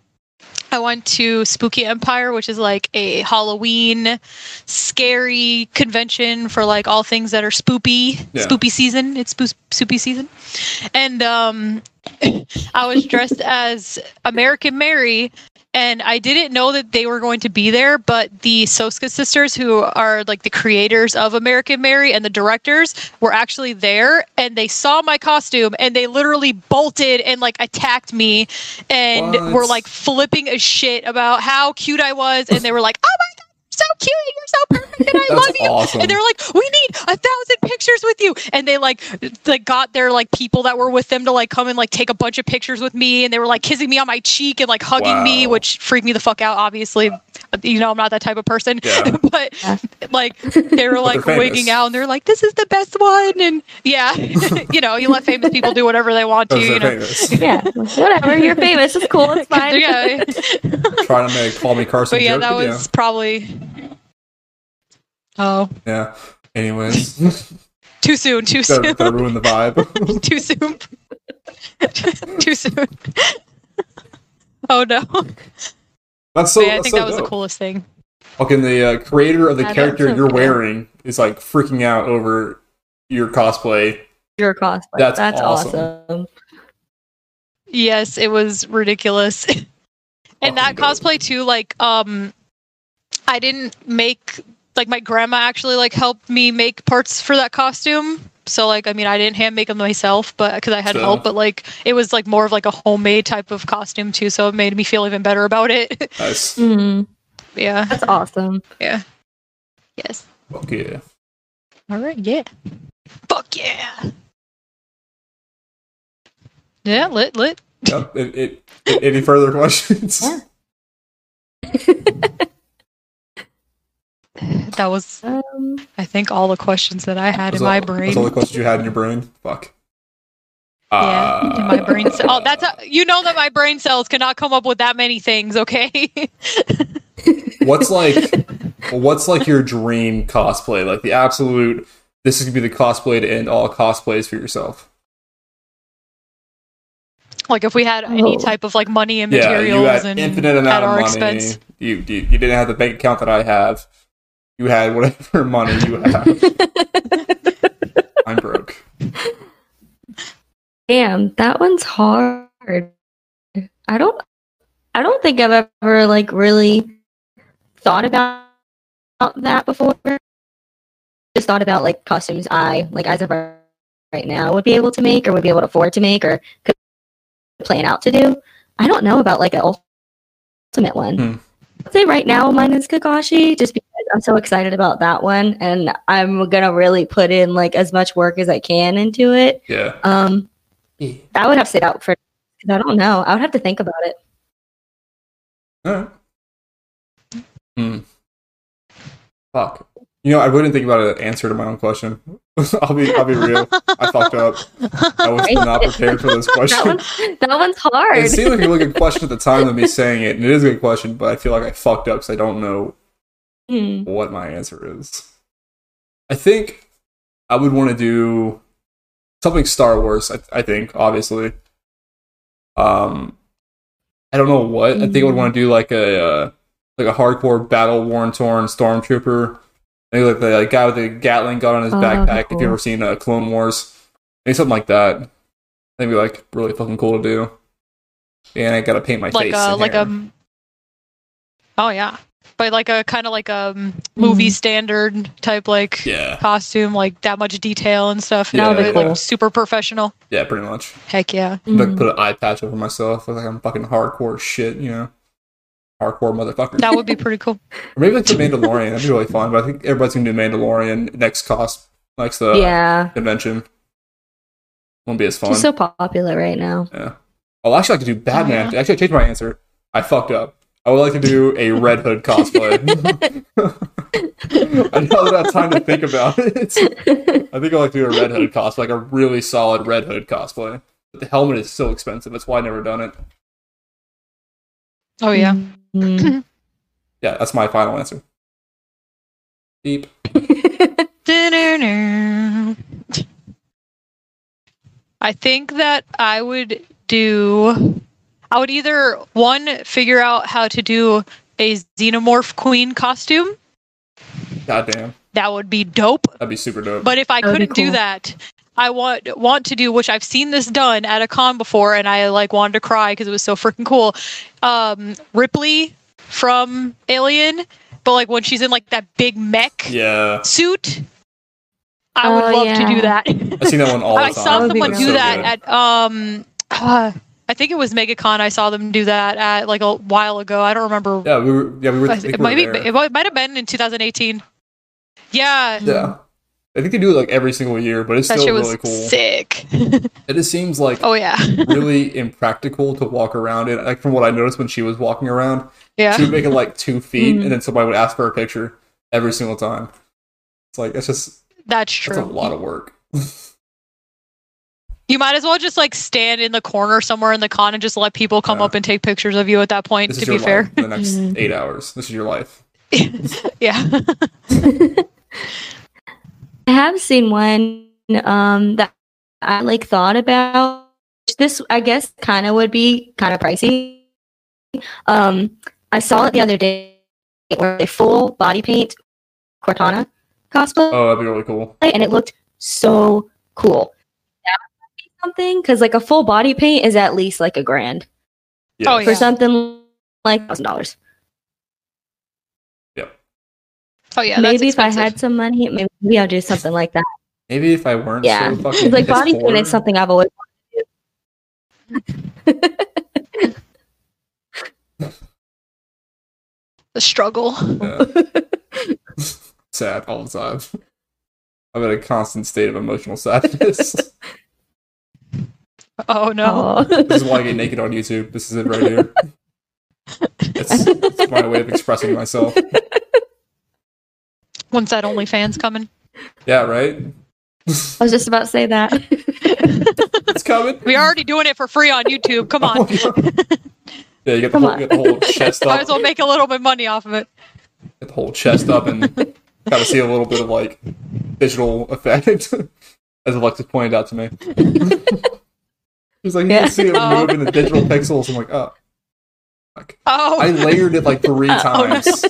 I went to Spooky Empire, which is like a Halloween scary convention for like all things that are spoopy, Yeah. spoopy season. It's spoop- spoopy season. And um I was dressed as American Mary and I didn't know that they were going to be there, but the Soska sisters, who are like the creators of American Mary and the directors, were actually there and they saw my costume and they literally bolted and like attacked me and What? were like flipping a shit about how cute I was. And they were like, oh my God, you're so cute. You're so perfect. And I love you. awesome. And they're like, "We need a thousand pictures with you." And they like, like got their like people that were with them to like come and like take a bunch of pictures with me. And they were like kissing me on my cheek and like hugging me, which freaked me the fuck out. Obviously, you know I'm not that type of person. Yeah. but Yeah. like they were like they're wigging out, and they're like, "This is the best one." And yeah, you know, you let famous people do whatever they want to. You know. famous. yeah, whatever. You're famous. It's cool. It's fine. yeah, Trying to make Call Me Carson but yeah, joke, that but was probably. Oh, yeah. Anyways, too soon. Too soon. gotta, gotta ruin the vibe. too soon. too soon. oh no! That's so. But yeah, I think so that was the coolest thing. Fucking the uh, creator of the Yeah, character so you're cool. wearing is like freaking out over your cosplay. Your cosplay. That's That's, awesome. awesome. Yes, it was ridiculous. and that dope. cosplay too, like, um, I didn't make like my grandma actually like helped me make parts for that costume. So like, I mean, I didn't hand make them myself, but because I had So- help. But like, it was like more of like a homemade type of costume too, so it made me feel even better about it. Nice. Mhm. yeah. That's awesome. Yeah. Yes. Fuck yeah. All right. Yeah. Fuck yeah. Yeah. Lit. Lit. Yep. It, it, it- any further questions? Yeah. That was, Um, I think, all the questions that I had That's in my brain. That's all the questions you had in your brain? Fuck. Yeah, Uh, in my brain. ce- Oh, that's a, you know that my brain cells cannot come up with that many things. Okay. what's like what's like your dream cosplay like the absolute this is gonna be the cosplay to end all cosplays for yourself like if we had any Oh. type of like money and yeah materials you had and infinite amount at amount our of money expense. you, you you didn't have the bank account that i have you had whatever money you have i'm broke Damn, that one's hard. I don't I don't think I've ever like really thought about that before. Just thought about like costumes I like as of right now would be able to make or would be able to afford to make or could plan out to do. I don't know about like an ultimate one. Hmm. I'd say right now mine is Kakashi just because I'm so excited about that one and I'm gonna really put in like as much work as I can into it. yeah Um I would have to sit out for. 'cause I don't know. I would have to think about it. all right hmm. fuck you know i wouldn't think about an answer to my own question i'll be i'll be real i fucked up i was not prepared for this That question that one's hard. It seemed like a really good question at the time of me saying it, and it is a good question, but I feel like I fucked up because I don't know Hmm. what my answer is. I think I would want to do something Star Wars. I, I think, obviously. Um, I don't know what. I think I would want to do like a uh, like a hardcore battle worn torn stormtrooper. Maybe like the like, guy with the Gatling gun on his Oh, that would be backpack. If you've ever seen uh, Clone Wars, maybe something like that. I think it'd be like really fucking cool to do. And I gotta paint my like face. a and like hair. a. Oh yeah, but like a kind of like a um, movie Mhm. standard type like yeah, costume, like that much detail and stuff. That would be into it, like super professional. yeah, pretty much. Heck yeah. Like Mhm. put an eye patch over myself, like I'm fucking hardcore shit, you know, hardcore motherfucker. That would be pretty cool. Or maybe like the Mandalorian. That'd be really fun. But I think everybody's gonna do Mandalorian next cost next uh, yeah, convention. Won't be as fun. she's so popular right now. yeah. I'll actually like to do Batman. yeah. Actually, I changed my answer. I fucked up. I would like to do a Red Hood cosplay. I know that I have time to think about it. I think I'd like to do a Red Hood cosplay, like a really solid Red Hood cosplay. But the helmet is so expensive. That's why I've never done it. Oh yeah. Mhm. Yeah, that's my final answer. Beep. Mm. Mm. Du-du-du. I think that I would do. I would either one figure out how to do a xenomorph queen costume. Goddamn, That would be dope. that'd be super dope. But if I That would couldn't do that, I want want to do which I've seen this done at a con before, and I like wanted to cry because it was so freaking cool. Um, Ripley from Alien, but like when she's in like that big mech yeah, suit, I would Oh, love to do that. I see that one all the time. I saw That someone do So that good. at um. uh, I think it was MegaCon. I saw them do that at like a while ago. I don't remember. Yeah, we were. Yeah, we were. I it we might were be. there. It might might have been in 2018. Yeah, Yeah, I think they do it like every single year, but it's that still shit was really cool. sick. It just seems like oh yeah, really impractical to walk around it. Like from what I noticed when she was walking around, yeah. she would make it like two feet, Mhm. and then somebody would ask for a picture every single time. It's like it's just That's that's true. a lot of work. You might as well just like stand in the corner somewhere in the con and just let people come Yeah. up and take pictures of you at that point. This to is be your fair, life for the next eight hours. This is your life. yeah. I have seen one um, that I like thought about. This, I guess, kind of would be kind of pricey. Um, I saw it the other day where they full body paint Cortana cosplay, Oh, that'd be really cool. and it looked so cool. That would be something because like a full body paint is at least like a grand Yeah. Oh, for something like thousand dollars. Oh yeah. that's maybe if I had some money, maybe, maybe I'll do something like that. Maybe if I weren't Yeah, so fucking like piss body paint poor. is something I've always wanted to do. the struggle. Yeah. sad all the time. I'm in a constant state of emotional sadness. Oh no. Oh. this is why I get naked on YouTube. This is it right here. It's, it's my way of expressing myself. When's that OnlyFans coming? Yeah, right? I was just about to say that. It's coming. We're already doing it for free on YouTube. Come on. yeah, you get the whole, on. get the whole chest Might up. as well make a little bit of money off of it. Get the whole chest up and kind of see a little bit of like digital effect, as Alexis pointed out to me. He's like, you Yeah. can see it Oh. moving the digital pixels. I'm like, oh. Oh. I layered it like three Oh, no. times.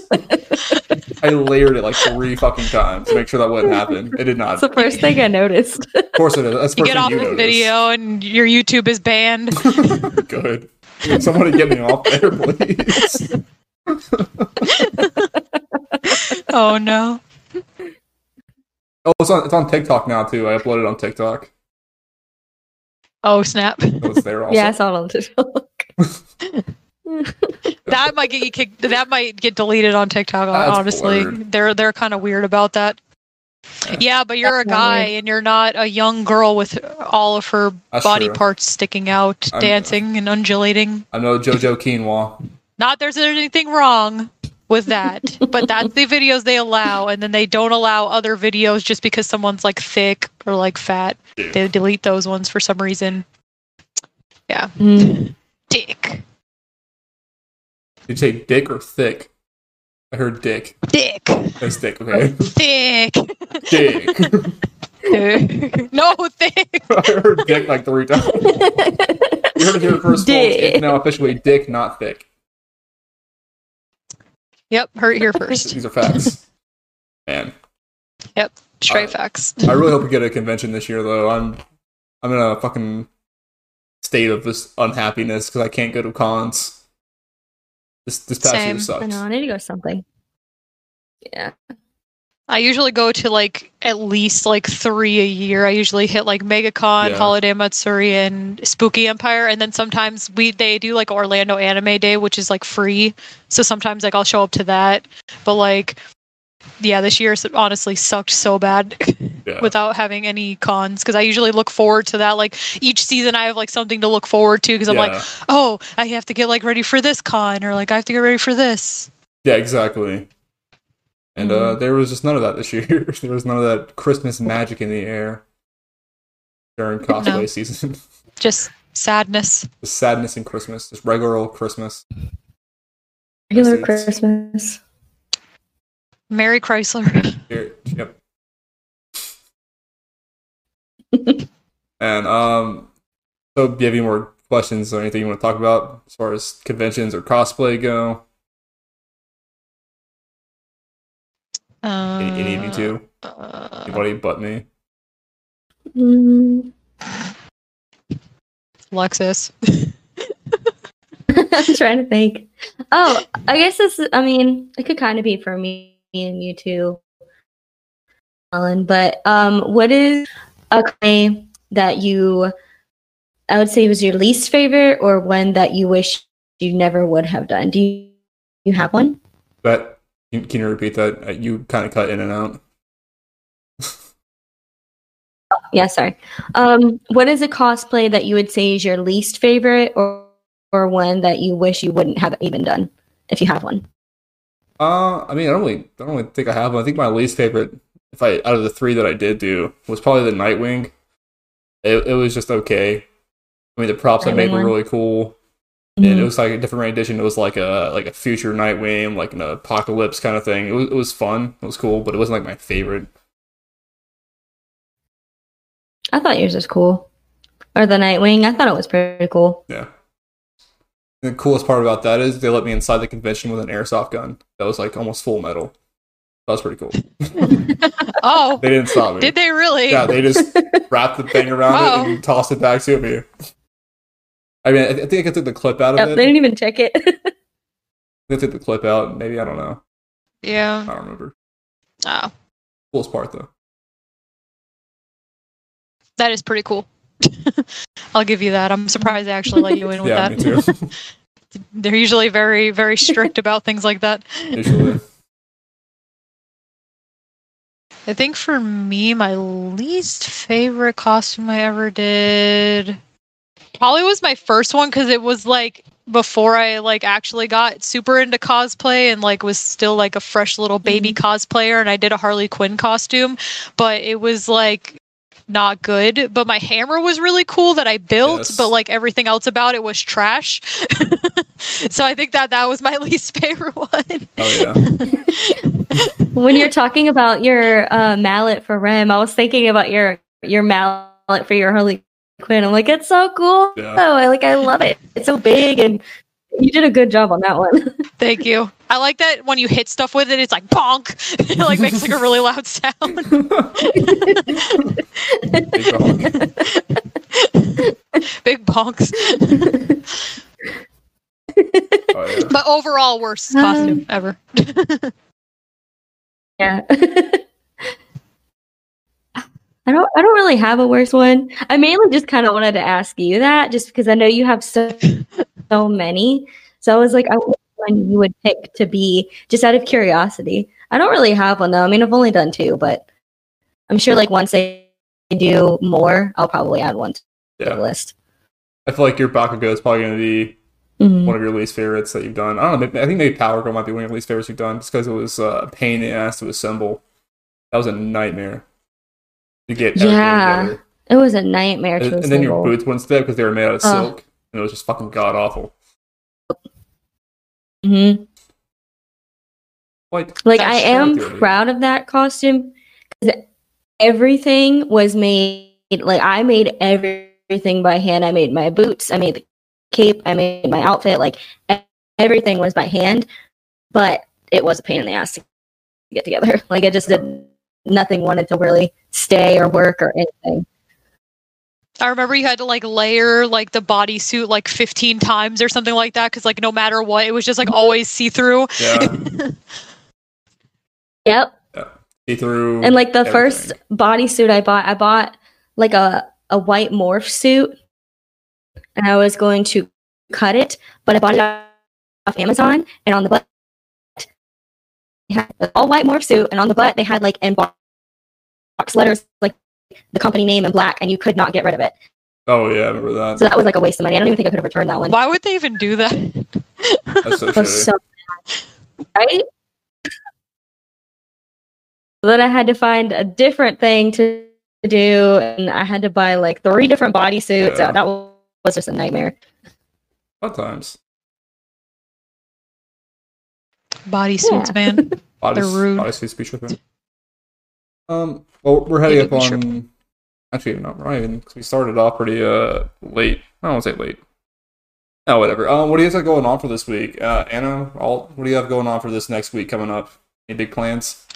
I layered it like three fucking times to make sure that wouldn't happen. It did not. It's the first thing I noticed. Of course it is. That's the you get off you notice. video and your YouTube is banned. Good. Somebody get me off there, please. oh no. Oh, it's on it's on TikTok now too. I uploaded on TikTok. Oh snap. Oh, it's there also. yeah, I saw it on TikTok. That might get you kicked. That might get deleted on TikTok. That's honestly, blurred. they're they're kind of weird about that. Yeah. Yeah, but you're a guy and you're not a young girl with all of her That's body true. parts sticking out, I'm- dancing and undulating. I know JoJo Quinoa. Not there's anything wrong with that, but that's the videos they allow, and then they don't allow other videos just because someone's like thick or like fat. Dude. They delete those ones for some reason. Mm. Dick, Did you say dick or thick? I heard dick. dick, That's dick, okay. thick. dick. no thick. I heard dick like three times. You heard it here first, folks. Dick. It's now officially dick, not thick. Yep, heard it here first. These are facts. Man, Yep, Straight facts. I really hope we get a convention this year, though. I'm, I'm in a fucking state of this unhappiness because I can't go to cons. This this past Same. year I sucks. know, I need to go to something. Yeah. I usually go to like at least like three a year. I usually hit like MegaCon, Yeah. Holiday Matsuri, and Spooky Empire, and then sometimes we they do like Orlando Anime Day, which is like free. So sometimes like I'll show up to that, but like yeah, this year honestly sucked so bad Yeah. without having any cons because I usually look forward to that. Like each season, I have like something to look forward to because I'm like, oh, I have to get like ready for this con, or like I have to get ready for this. Yeah, exactly. And uh, there was just none of that this year. there was none of that Christmas magic in the air during cosplay No. season. Just sadness. the sadness in Christmas, just regular old Christmas. Regular Seats. Christmas. And um, so do you have any more questions or anything you want to talk about as far as conventions or cosplay go? Uh, Any, any of you two? uh, Anybody but me? Mm, Lexus. I'm trying to think. Oh, I guess this. I mean, it could kind of be for me and you too, Alan. But um, what is a claim that you? I would say was your least favorite, or one that you wish you never would have done. Do you you have one? But can can you repeat that? Uh, You kind of cut in and out. Yeah, sorry. Um, what is a cosplay that you would say is your least favorite, or or one that you wish you wouldn't have even done, if you have one? Uh, I mean, I don't really, I don't really think I have one. I think my least favorite, if I out of the three that I did do, was probably the Nightwing. It, it was just okay. I mean, the props I made were really cool, and it Mhm. was like a different rendition. It was like a like a future Nightwing, like an apocalypse kind of thing. It was it was fun. It was cool, but it wasn't like my favorite. I thought yours was cool. Or the Nightwing. I thought it was pretty cool. Yeah. And the coolest part about that is they let me inside the convention with an airsoft gun that was like almost full metal. That was pretty cool. Oh, they didn't stop me. did they really? Yeah, they just wrapped the thing around Wow. it and tossed it back to me. I mean, I, I think I took the clip out of Yep, it. they didn't even check it. they took the clip out. Maybe I don't know. Yeah. I don't remember. Oh, Coolest part though. that is pretty cool. I'll give you that. I'm surprised they actually let you in with Yeah, that. me too. They're usually very, very strict about things like that. Usually, I think for me, my least favorite costume I ever did probably was my first one because it was like before I like actually got super into cosplay and like was still like a fresh little baby mm-hmm. cosplayer and I did a Harley Quinn costume, but it was like not good. But my hammer was really cool that I built, Yes. but like everything else about it was trash. so I think that that was my least favorite one. oh yeah. when you're talking about your uh, mallet for Rem, I was thinking about your your mallet for your Harley Quinn. I'm like, it's so cool. Yeah. Oh, I like I love it. It's so big and you did a good job on that one. Thank you. I like that when you hit stuff with it, it's like bonk. it like makes like a really loud sound. Big bonks. Oh yeah. But overall, worst Um, costume ever. yeah. I don't I don't really have a worse one. I mainly just kind of wanted to ask you that just because I know you have so so many. So I was like, I wonder one you would pick to be just out of curiosity. I don't really have one though. I mean, I've only done two, but I'm sure like once I do more, I'll probably add one to the list. I feel like your Bakugo is probably going to be Mhm. one of your least favorites that you've done. I don't know. maybe- I think maybe Power Girl might be one of your least favorites you've done, just because it was uh, a pain in the ass to assemble. That was a nightmare. To get Yeah, together. It was a nightmare to and, and then your boots wouldn't because they were made out of Ugh. silk, and it was just fucking god awful. Mhm. Like, Like I am good. proud of that costume because everything was made like I made everything by hand. I made my boots, I made the cape, I made my outfit. Like everything was by hand, but it was a pain in the ass to get together. Like I just did nothing wanted to really stay or work or anything. I remember you had to like layer like the bodysuit like 15 times or something like that because like no matter what, it was just like always see through. yeah, Yep. Yeah. see through. And like the first bodysuit I bought, I bought like a, a white morph suit and I was going to cut it, but I bought it off Amazon and on the butt they had an all white morph suit and on the butt they had like in box letters like the company name in black and you could not get rid of it. Oh yeah, I remember that. So that was like a waste of money. I don't even think I could have returned that one. Why would they even do that? That's so It was shitty. so right? then I had to find a different thing to do, and I had to buy like three different bodysuits. Yeah. That was just a nightmare. Fun times. Bodysuits, Yeah. man. Bodies, They're rude. Bodies speech with them. Um. Well, we're heading up on Actually, not right. even 'cause we started off pretty uh late. I don't want to say late. Oh, whatever. Um, what do you guys have going on for this week? Uh, Anna, all what do you have going on for this next week coming up? Any big plans?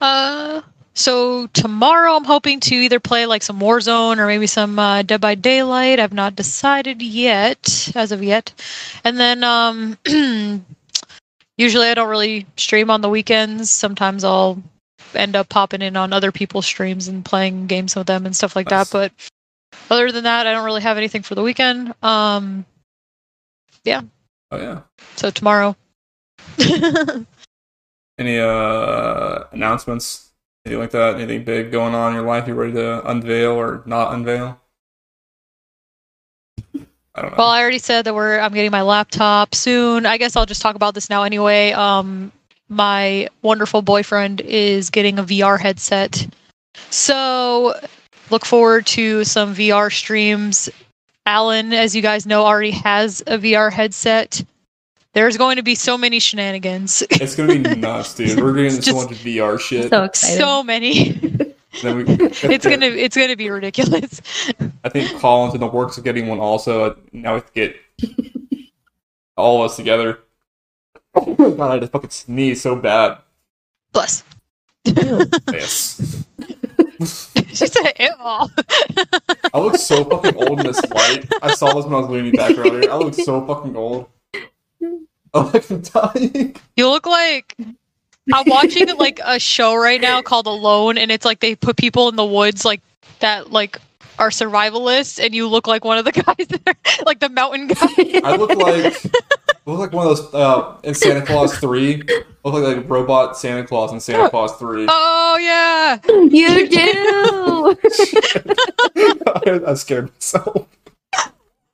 Uh, so tomorrow I'm hoping to either play like some Warzone or maybe some uh, Dead by Daylight. I've not decided yet, as of yet. And then um, usually I don't really stream on the weekends. Sometimes I'll end up popping in on other people's streams and playing games with them and stuff like Nice. that. But other than that, I don't really have anything for the weekend. Um, yeah. Oh yeah. so tomorrow. Any uh announcements? Anything like that? Anything big going on in your life? You ready to unveil or not unveil? I don't know. Well, I already said that we're I'm getting my laptop soon. I guess I'll just talk about this now anyway. Um my wonderful boyfriend is getting a VR headset. So look forward to some VR streams. Alan, as you guys know, already has a VR headset. There's going to be so many shenanigans. it's gonna be nuts, dude. We're getting so Just- much VR shit. So excited. so many. We, it's gonna it's gonna be ridiculous. I think Colin's in the works of getting one also. Now we have to get all of us together. Oh my god, I just fucking sneezed so bad. Bless. Yes. she said it all. I look so fucking old in this light. I saw this when I was leaning back earlier. I look so fucking old. Oh, I'm dying. You look like I'm watching like a show right now called Alone, and it's like they put people in the woods like that, like are survivalists, and you look like one of the guys there, like the mountain guy. I look like look like one of those uh, in Santa Claus three. I look like like robot Santa Claus in Santa Claus three. oh yeah, you do. I scared myself.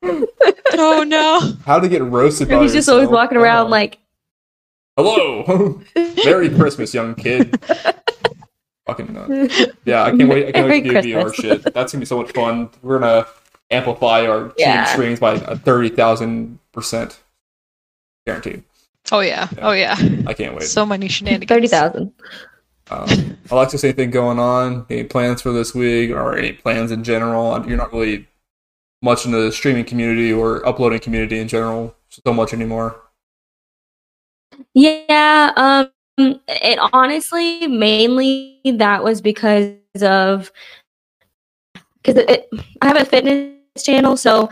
oh no. How to get roasted by He's just always walking around Oh. like, Hello, Merry Christmas, young kid. Fucking nuts. Yeah, I can't wait. I can't wait to do Merry VR Christmas. shit. That's gonna be so much fun. We're gonna amplify our team Yeah. streams by thirty thousand percent, guaranteed. Oh yeah. Oh yeah. I can't wait. So many shenanigans. 30,000. Um, Alexis, anything going on? Any plans for this week, or any plans in general? You're not really much in the streaming community or uploading community in general so much anymore. Yeah, um it honestly mainly that was because of because it, it- I have a fitness channel, so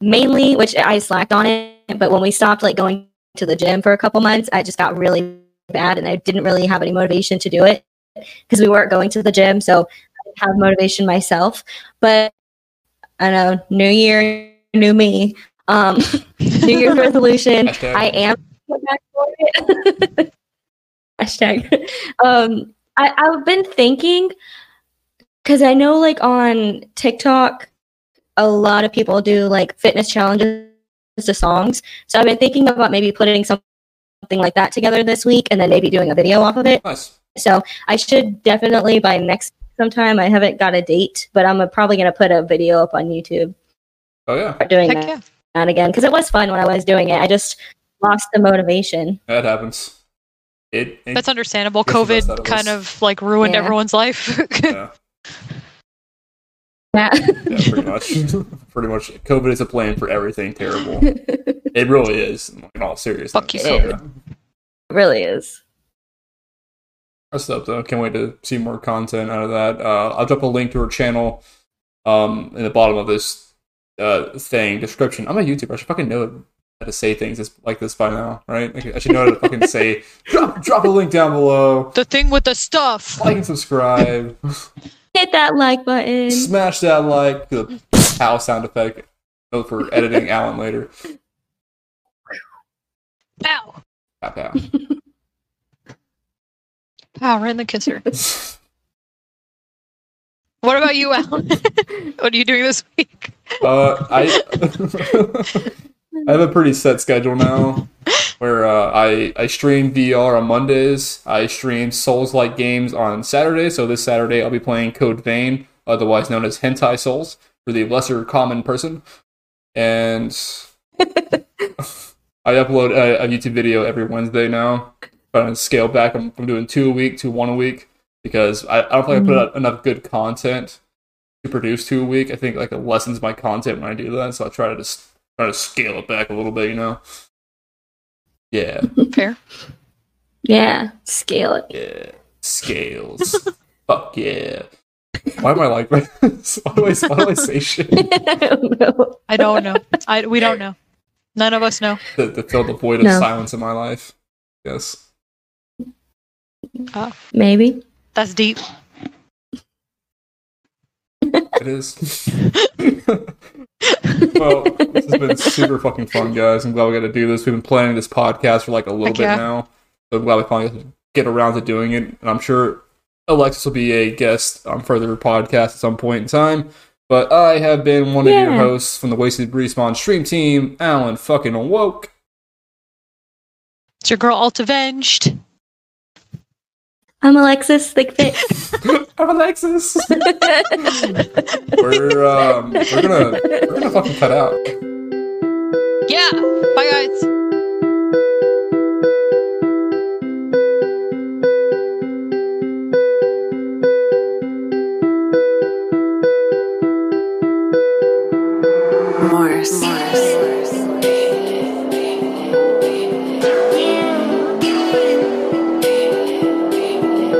mainly which I slacked on it, but when we stopped like going to the gym for a couple months, I just got really bad and I didn't really have any motivation to do it because we weren't going to the gym, so I didn't have motivation myself. But I know, new year, new me. Um New Year's resolution. Hashtag. I am back for it. Hashtag. Um, I, I've been thinking because I know, like on TikTok, a lot of people do like fitness challenges to songs. So I've been thinking about maybe putting something like that together this week, and then maybe doing a video off of it. Nice. So I should definitely by next sometime. I haven't got a date, but I'm probably gonna put a video up on YouTube. Oh yeah, Start doing Heck that, yeah. that again because it was fun when I was doing it. I just lost the motivation. that happens. It. it That's understandable. Guess the best out COVID of kind us. of like ruined Yeah. everyone's life. yeah, Yeah. yeah, pretty much. pretty much. COVID is a plan for everything terrible. It really is. In all seriousness. Fuck you, So, COVID. really is. That's up though. Can't wait to see more content out of that. Uh, I'll drop a link to her channel um, in the bottom of this uh, thing description. I'm a YouTuber. I should fucking know how to say things like this by now, right? Like, I should know how to fucking say. Drop, drop a link down below. the thing with the stuff. Like and subscribe. Hit that like button. Smash that like. The pow sound effect. Note for editing Alan later. Ow. Pow, pow. Ow, right in the kisser. What about you, Alan? what are you doing this week? Uh, I I have a pretty set schedule now, where uh, I I stream VR on Mondays. I stream Souls like games on Saturday. So this Saturday I'll be playing Code Vein, otherwise known as Hentai Souls, for the lesser common person, and I upload a, a YouTube video every Wednesday now. Trying to scale back. I'm, I'm doing two a week to one a week because I, I don't think I put out enough good content to produce two a week. I think like it lessens my content when I do that, so I try to just try to scale it back a little bit. You know? Yeah, Fair. Yeah, scale it. yeah. Scales. Fuck yeah. Why am I like this? Why do I, why do I say shit I don't know. I don't know. I we don't know. None of us know. to, to fill the void of No. silence in my life? Yes. Uh, Maybe. That's deep. It is. Well, this has been super fucking fun, guys. I'm glad we got to do this. We've been planning this podcast for like a little Heck bit yeah. now. So I'm glad we finally get around to doing it. And I'm sure Alexis will be a guest on further podcasts at some point in time. But I have been one of your hosts from the Wasted Respawn stream team, Alan fucking Awoke. It's your girl Alt Avenged. I'm Alexis Thickfit. I'm Alexis. we're um, we're gonna we're gonna fucking cut out. Yeah. Bye guys. Morris. Morris.